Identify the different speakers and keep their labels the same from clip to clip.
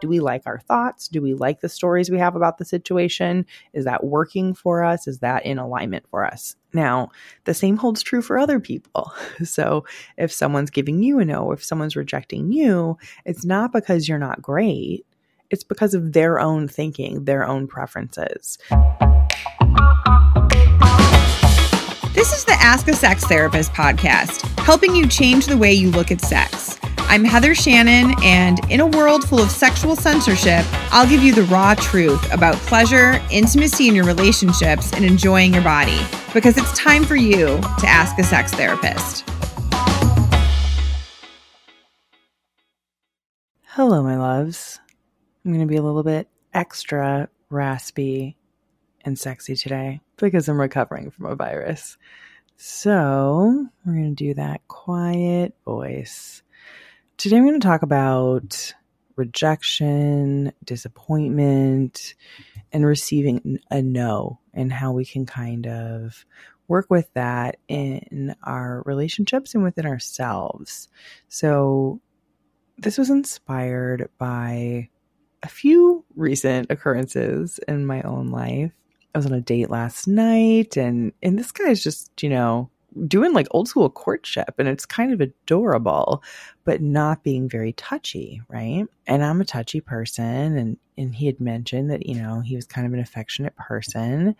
Speaker 1: Do we like our thoughts? Do we like the stories we have about the situation? Is that working for us? Is that in alignment for us? Now, the same holds true for other people. So, if someone's giving you a no, if someone's rejecting you, it's not because you're not great, it's because of their own thinking, their own preferences.
Speaker 2: This is the Ask a Sex Therapist podcast, helping you change the way you look at sex. I'm Heather Shannon, and in a world full of sexual censorship, I'll give you the raw truth about pleasure, intimacy in your relationships, and enjoying your body. Because it's time for you to ask a sex therapist.
Speaker 1: Hello, my loves. I'm going to be a little bit extra raspy and sexy today because I'm recovering from a virus. So, we're going to do that quiet voice. Today, I'm going to talk about rejection, disappointment, and receiving a no, and how we can kind of work with that in our relationships and within ourselves. So, this was inspired by a few recent occurrences in my own life. I was on a date last night and and this guy's just, you know, doing like old school courtship and it's kind of adorable, but not being very touchy, right? And I'm a touchy person and and he had mentioned that, you know, he was kind of an affectionate person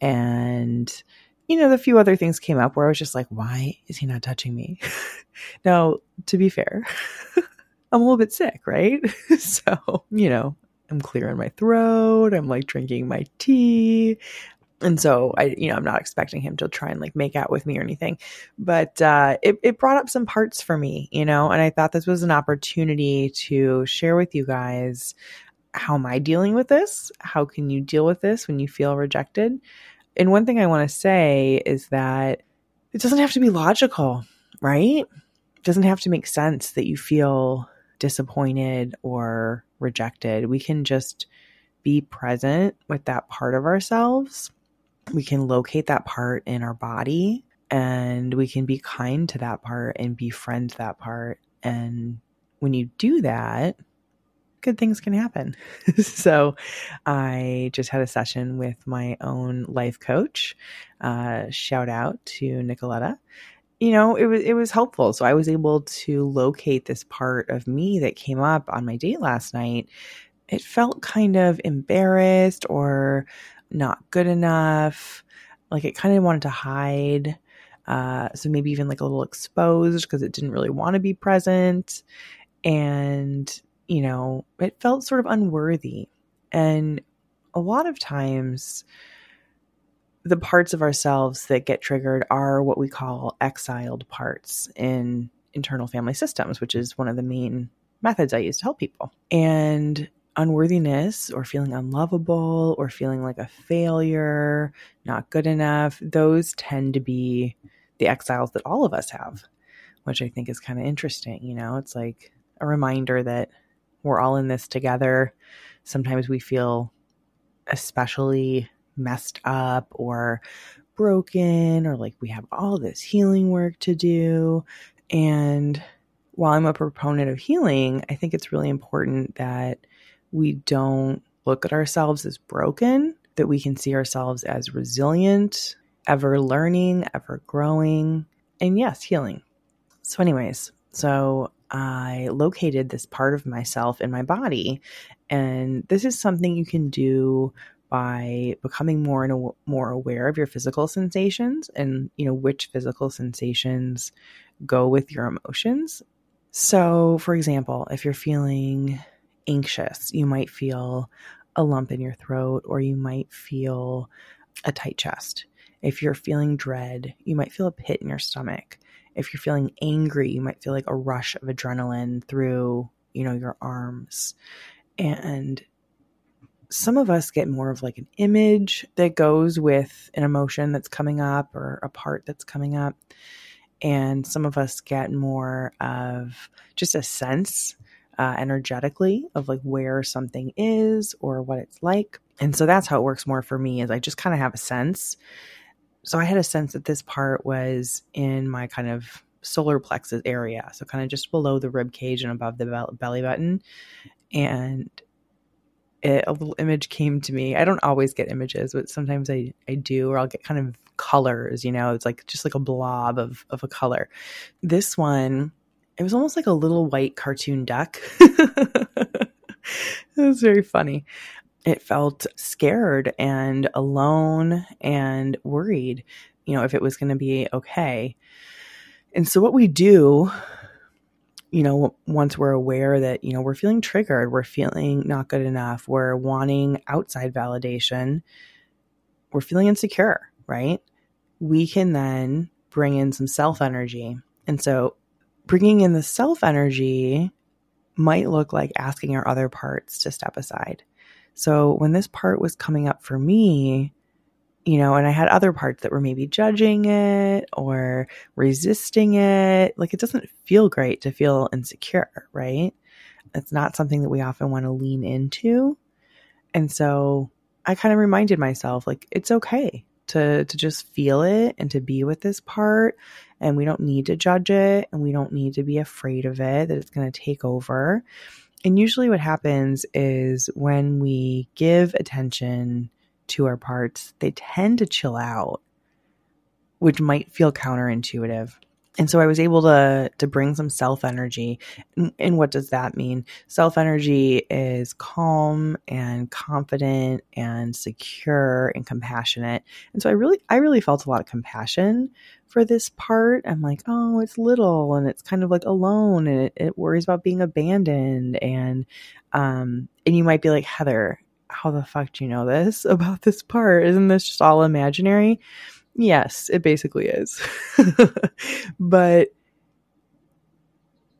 Speaker 1: and you know, the few other things came up where I was just like, why is he not touching me? now, to be fair, I'm a little bit sick, right? so, you know, I'm clearing my throat. I'm like drinking my tea. And so I, you know, I'm not expecting him to try and like make out with me or anything, but uh, it, it brought up some parts for me, you know, and I thought this was an opportunity to share with you guys how am I dealing with this? How can you deal with this when you feel rejected? And one thing I want to say is that it doesn't have to be logical, right? It doesn't have to make sense that you feel disappointed or rejected. We can just be present with that part of ourselves. We can locate that part in our body and we can be kind to that part and befriend that part. And when you do that, good things can happen. so, I just had a session with my own life coach. Uh, shout out to Nicoletta you know, it was it was helpful. So I was able to locate this part of me that came up on my date last night. It felt kind of embarrassed or not good enough. Like it kind of wanted to hide. Uh, so maybe even like a little exposed because it didn't really want to be present. And, you know, it felt sort of unworthy. And a lot of times, the parts of ourselves that get triggered are what we call exiled parts in internal family systems, which is one of the main methods I use to help people. And unworthiness or feeling unlovable or feeling like a failure, not good enough, those tend to be the exiles that all of us have, which I think is kind of interesting. You know, it's like a reminder that we're all in this together. Sometimes we feel especially messed up or broken or like we have all this healing work to do. And while I'm a proponent of healing, I think it's really important that we don't look at ourselves as broken, that we can see ourselves as resilient, ever learning, ever growing, and yes, healing. So, anyways, so I located this part of myself in my body. And this is something you can do by becoming more and more aware of your physical sensations and you know which physical sensations go with your emotions. So, for example, if you're feeling anxious, you might feel a lump in your throat or you might feel a tight chest. If you're feeling dread, you might feel a pit in your stomach. If you're feeling angry, you might feel like a rush of adrenaline through, you know, your arms. And some of us get more of like an image that goes with an emotion that's coming up or a part that's coming up. And some of us get more of just a sense uh, energetically of like where something is or what it's like. And so that's how it works more for me is I just kind of have a sense. So I had a sense that this part was in my kind of solar plexus area. So kind of just below the rib cage and above the belly button and it, a little image came to me. I don't always get images, but sometimes I, I do, or I'll get kind of colors, you know, it's like just like a blob of, of a color. This one, it was almost like a little white cartoon duck. it was very funny. It felt scared and alone and worried, you know, if it was going to be okay. And so, what we do you know, once we're aware that, you know, we're feeling triggered, we're feeling not good enough, we're wanting outside validation, we're feeling insecure, right? We can then bring in some self energy. And so bringing in the self energy might look like asking our other parts to step aside. So when this part was coming up for me, you know, and I had other parts that were maybe judging it or resisting it. Like it doesn't feel great to feel insecure, right? It's not something that we often want to lean into. And so I kind of reminded myself like it's okay to to just feel it and to be with this part and we don't need to judge it and we don't need to be afraid of it that it's going to take over. And usually what happens is when we give attention to our parts, they tend to chill out, which might feel counterintuitive. And so I was able to to bring some self energy. And, what does that mean? Self energy is calm and confident and secure and compassionate. And so I really I really felt a lot of compassion for this part. I'm like, oh, it's little and it's kind of like alone and it, it worries about being abandoned and um and you might be like, Heather, how the fuck do you know this about this part? Isn't this just all imaginary? Yes, it basically is. but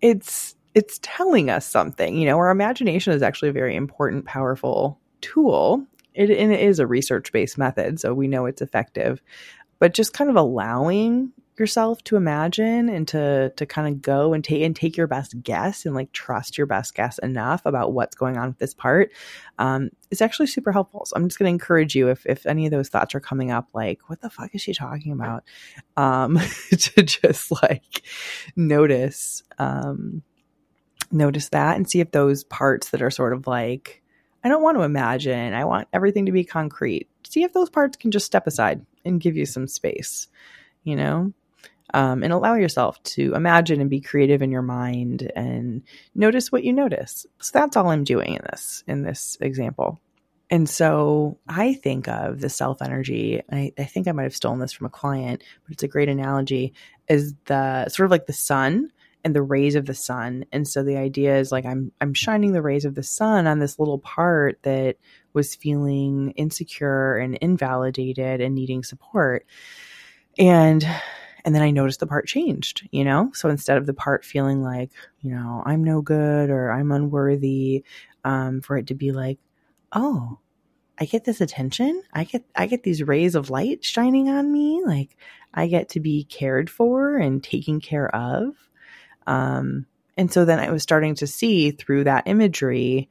Speaker 1: it's it's telling us something. You know, our imagination is actually a very important, powerful tool. It, and it is a research based method, so we know it's effective. But just kind of allowing yourself to imagine and to to kind of go and take and take your best guess and like trust your best guess enough about what's going on with this part um, it's actually super helpful. So i'm just going to encourage you if if any of those thoughts are coming up like what the fuck is she talking about? Um, to just like notice um, notice that and see if those parts that are sort of like i don't want to imagine. I want everything to be concrete. See if those parts can just step aside and give you some space you know um, and allow yourself to imagine and be creative in your mind and notice what you notice. So that's all I'm doing in this in this example. And so I think of the self energy. I, I think I might have stolen this from a client, but it's a great analogy. Is the sort of like the sun and the rays of the sun. And so the idea is like I'm I'm shining the rays of the sun on this little part that was feeling insecure and invalidated and needing support. And and then I noticed the part changed, you know? So instead of the part feeling like, you know, I'm no good or I'm unworthy, um, for it to be like, oh, I get this attention. I get I get these rays of light shining on me. Like I get to be cared for and taken care of. Um, and so then I was starting to see through that imagery,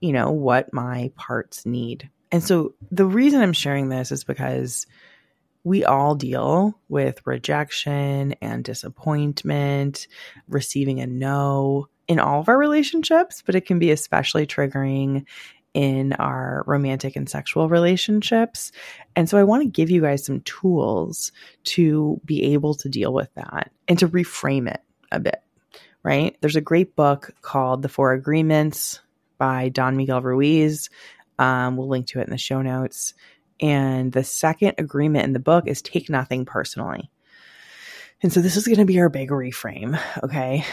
Speaker 1: you know, what my parts need. And so the reason I'm sharing this is because we all deal with rejection and disappointment, receiving a no in all of our relationships, but it can be especially triggering in our romantic and sexual relationships. And so I want to give you guys some tools to be able to deal with that and to reframe it a bit, right? There's a great book called The Four Agreements by Don Miguel Ruiz. Um, we'll link to it in the show notes. And the second agreement in the book is take nothing personally. And so this is going to be our big reframe. Okay.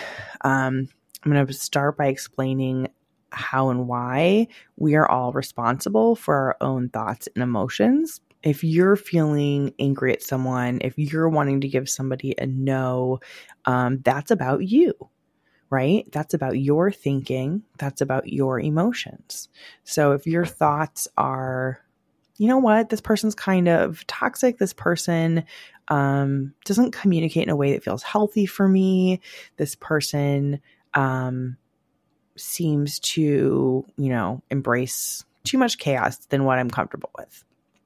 Speaker 1: Um, I'm going to start by explaining how and why we are all responsible for our own thoughts and emotions. If you're feeling angry at someone, if you're wanting to give somebody a no, um, that's about you, right? That's about your thinking. That's about your emotions. So if your thoughts are, you know what, this person's kind of toxic. This person um, doesn't communicate in a way that feels healthy for me. This person um, seems to, you know, embrace too much chaos than what I'm comfortable with.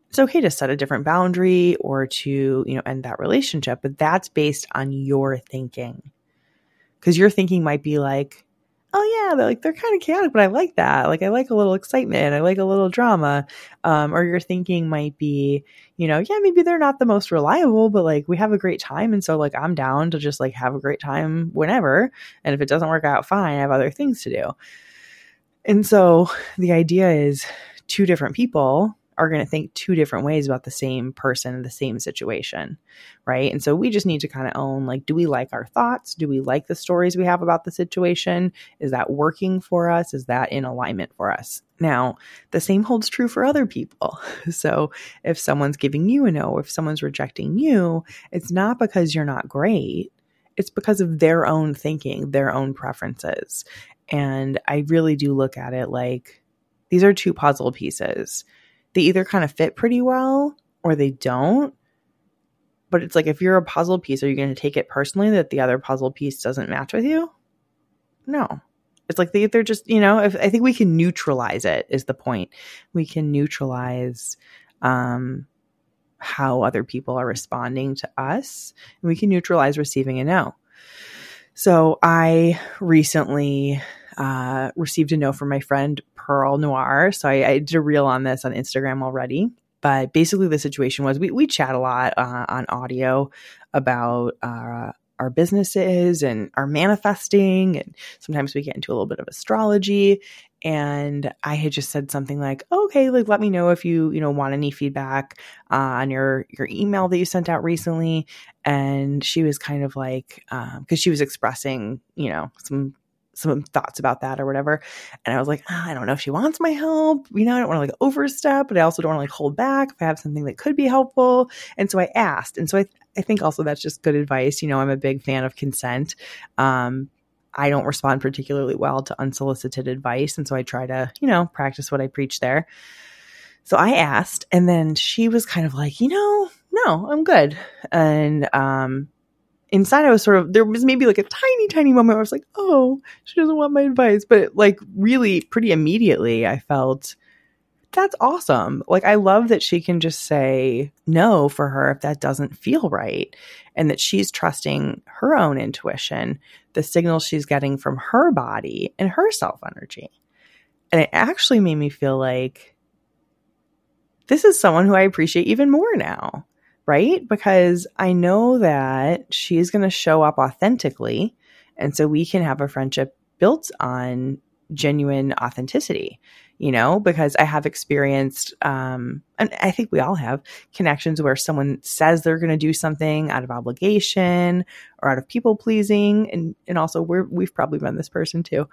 Speaker 1: It's okay to set a different boundary or to, you know, end that relationship, but that's based on your thinking. Because your thinking might be like, oh yeah, they're like they're kind of chaotic, but I like that. Like I like a little excitement. I like a little drama. Um, or your thinking might be, you know, yeah, maybe they're not the most reliable, but like we have a great time, and so like I'm down to just like have a great time whenever. And if it doesn't work out, fine. I have other things to do. And so the idea is two different people are going to think two different ways about the same person, the same situation, right? And so we just need to kind of own like, do we like our thoughts? Do we like the stories we have about the situation? Is that working for us? Is that in alignment for us? Now, the same holds true for other people. So if someone's giving you a no, if someone's rejecting you, it's not because you're not great. It's because of their own thinking, their own preferences. And I really do look at it like these are two puzzle pieces they either kind of fit pretty well or they don't. But it's like if you're a puzzle piece, are you going to take it personally that the other puzzle piece doesn't match with you? No. It's like they, they're just, you know, if, I think we can neutralize it, is the point. We can neutralize um, how other people are responding to us, and we can neutralize receiving a no. So I recently uh, received a note from my friend Pearl Noir. So I, I, did a reel on this on Instagram already. But basically, the situation was we, we chat a lot uh, on audio about uh, our businesses and our manifesting. And sometimes we get into a little bit of astrology. And I had just said something like, okay, like let me know if you, you know, want any feedback uh, on your your email that you sent out recently. And she was kind of like, because um, she was expressing, you know, some some thoughts about that or whatever. And I was like, oh, I don't know if she wants my help. You know, I don't want to like overstep, but I also don't want to like hold back if I have something that could be helpful. And so I asked. And so I, I think also that's just good advice. You know, I'm a big fan of consent. Um, I don't respond particularly well to unsolicited advice. And so I try to, you know, practice what I preach there. So I asked, and then she was kind of like, you know, no, I'm good. And um, inside I was sort of there was maybe like a tiny, tiny moment where I was like, oh, she doesn't want my advice. But like really pretty immediately I felt that's awesome. Like I love that she can just say no for her if that doesn't feel right. And that she's trusting her own intuition, the signals she's getting from her body and her self energy. And it actually made me feel like this is someone who I appreciate even more now right? Because I know that she's going to show up authentically. And so we can have a friendship built on genuine authenticity, you know, because I have experienced, um, and I think we all have connections where someone says they're going to do something out of obligation or out of people pleasing. And, and also we're, we've probably been this person too.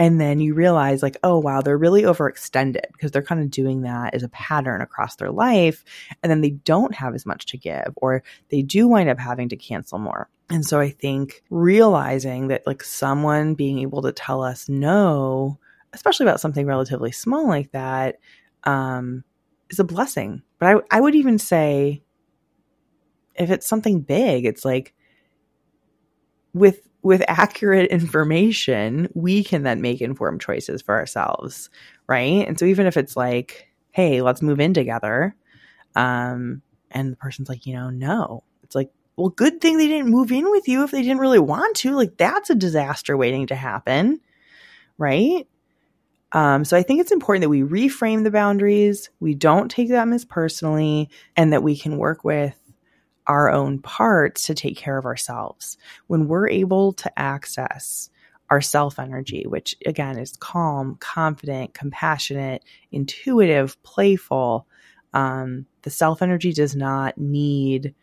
Speaker 1: And then you realize, like, oh, wow, they're really overextended because they're kind of doing that as a pattern across their life. And then they don't have as much to give, or they do wind up having to cancel more. And so I think realizing that, like, someone being able to tell us no, especially about something relatively small like that, um, is a blessing. But I, I would even say, if it's something big, it's like with with accurate information, we can then make informed choices for ourselves, right? And so even if it's like, hey, let's move in together, um, and the person's like, you know, no, it's like, well, good thing they didn't move in with you if they didn't really want to. Like that's a disaster waiting to happen, right? Um, so I think it's important that we reframe the boundaries, we don't take them as personally, and that we can work with our own parts to take care of ourselves. When we're able to access our self energy, which again is calm, confident, compassionate, intuitive, playful, um, the self energy does not need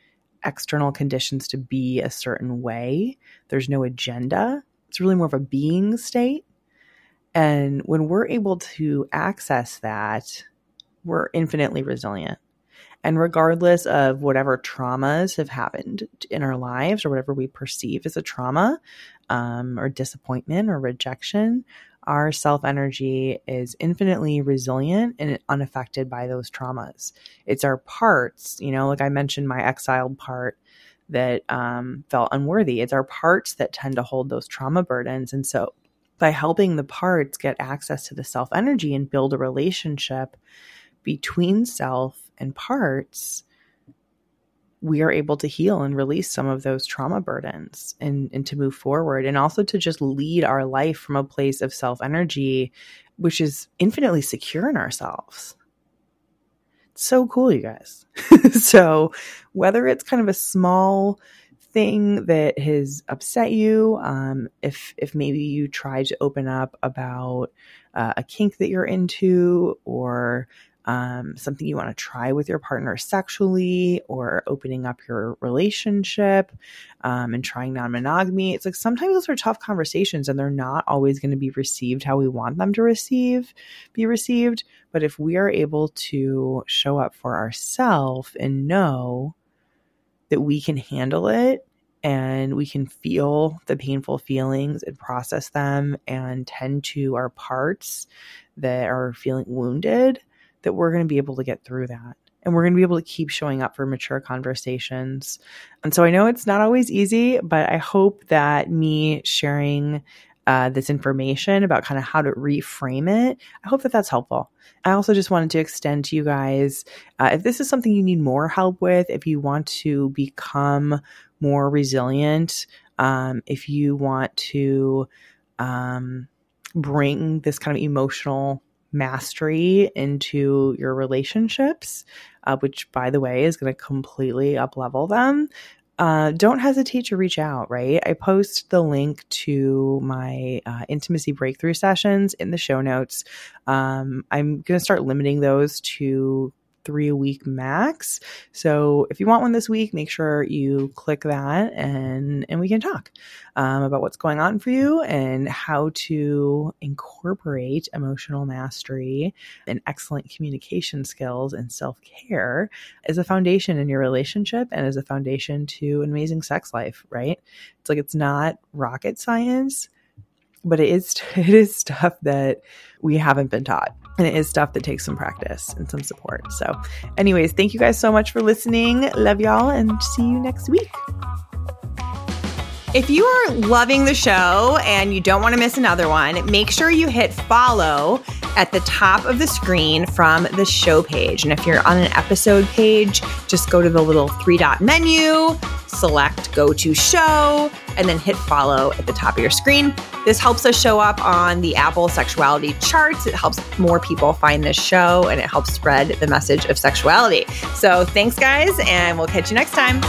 Speaker 1: external conditions to be a certain way. There's no agenda. It's really more of a being state. And when we're able to access that, we're infinitely resilient. And regardless of whatever traumas have happened in our lives or whatever we perceive as a trauma um, or disappointment or rejection, our self energy is infinitely resilient and unaffected by those traumas. It's our parts, you know, like I mentioned, my exiled part that um, felt unworthy. It's our parts that tend to hold those trauma burdens. And so by helping the parts get access to the self energy and build a relationship between self and parts, we are able to heal and release some of those trauma burdens and, and to move forward and also to just lead our life from a place of self energy, which is infinitely secure in ourselves. so cool, you guys. so, whether it's kind of a small thing that has upset you, um, if if maybe you tried to open up about uh, a kink that you're into, or um, something you want to try with your partner sexually or opening up your relationship um, and trying non monogamy. It's like sometimes those are tough conversations and they're not always going to be received how we want them to receive, be received. But if we are able to show up for ourselves and know that we can handle it and we can feel the painful feelings and process them and tend to our parts that are feeling wounded that we're going to be able to get through that and we're going to be able to keep showing up for mature conversations. And so I know it's not always easy, but I hope that me sharing uh, this information about kind of how to reframe it, I hope that that's helpful. I also just wanted to extend to you guys uh, if this is something you need more help with, if you want to become more resilient, um, if you want to um, bring this kind of emotional mastery into your relationships, uh, which, by the way, is going to completely up level them. Uh, don't hesitate to reach out, right? I post the link to my uh, intimacy breakthrough sessions in the show notes. Um, I'm going to start limiting those to three a week max. So if you want one this week, make sure you click that and and we can talk um, about what's going on for you and how to incorporate emotional mastery and excellent communication skills and self care as a foundation in your relationship and as a foundation to an amazing sex life. Right? It's like it's not rocket science but it is it is stuff that we haven't been taught and it is stuff that takes some practice and some support. So, anyways, thank you guys so much for listening. Love y'all and see you next week.
Speaker 2: If you are loving the show and you don't want to miss another one, make sure you hit follow at the top of the screen from the show page. And if you're on an episode page, just go to the little three dot menu, select go to show, and then hit follow at the top of your screen. This helps us show up on the Apple sexuality charts. It helps more people find this show and it helps spread the message of sexuality. So thanks, guys, and we'll catch you next time.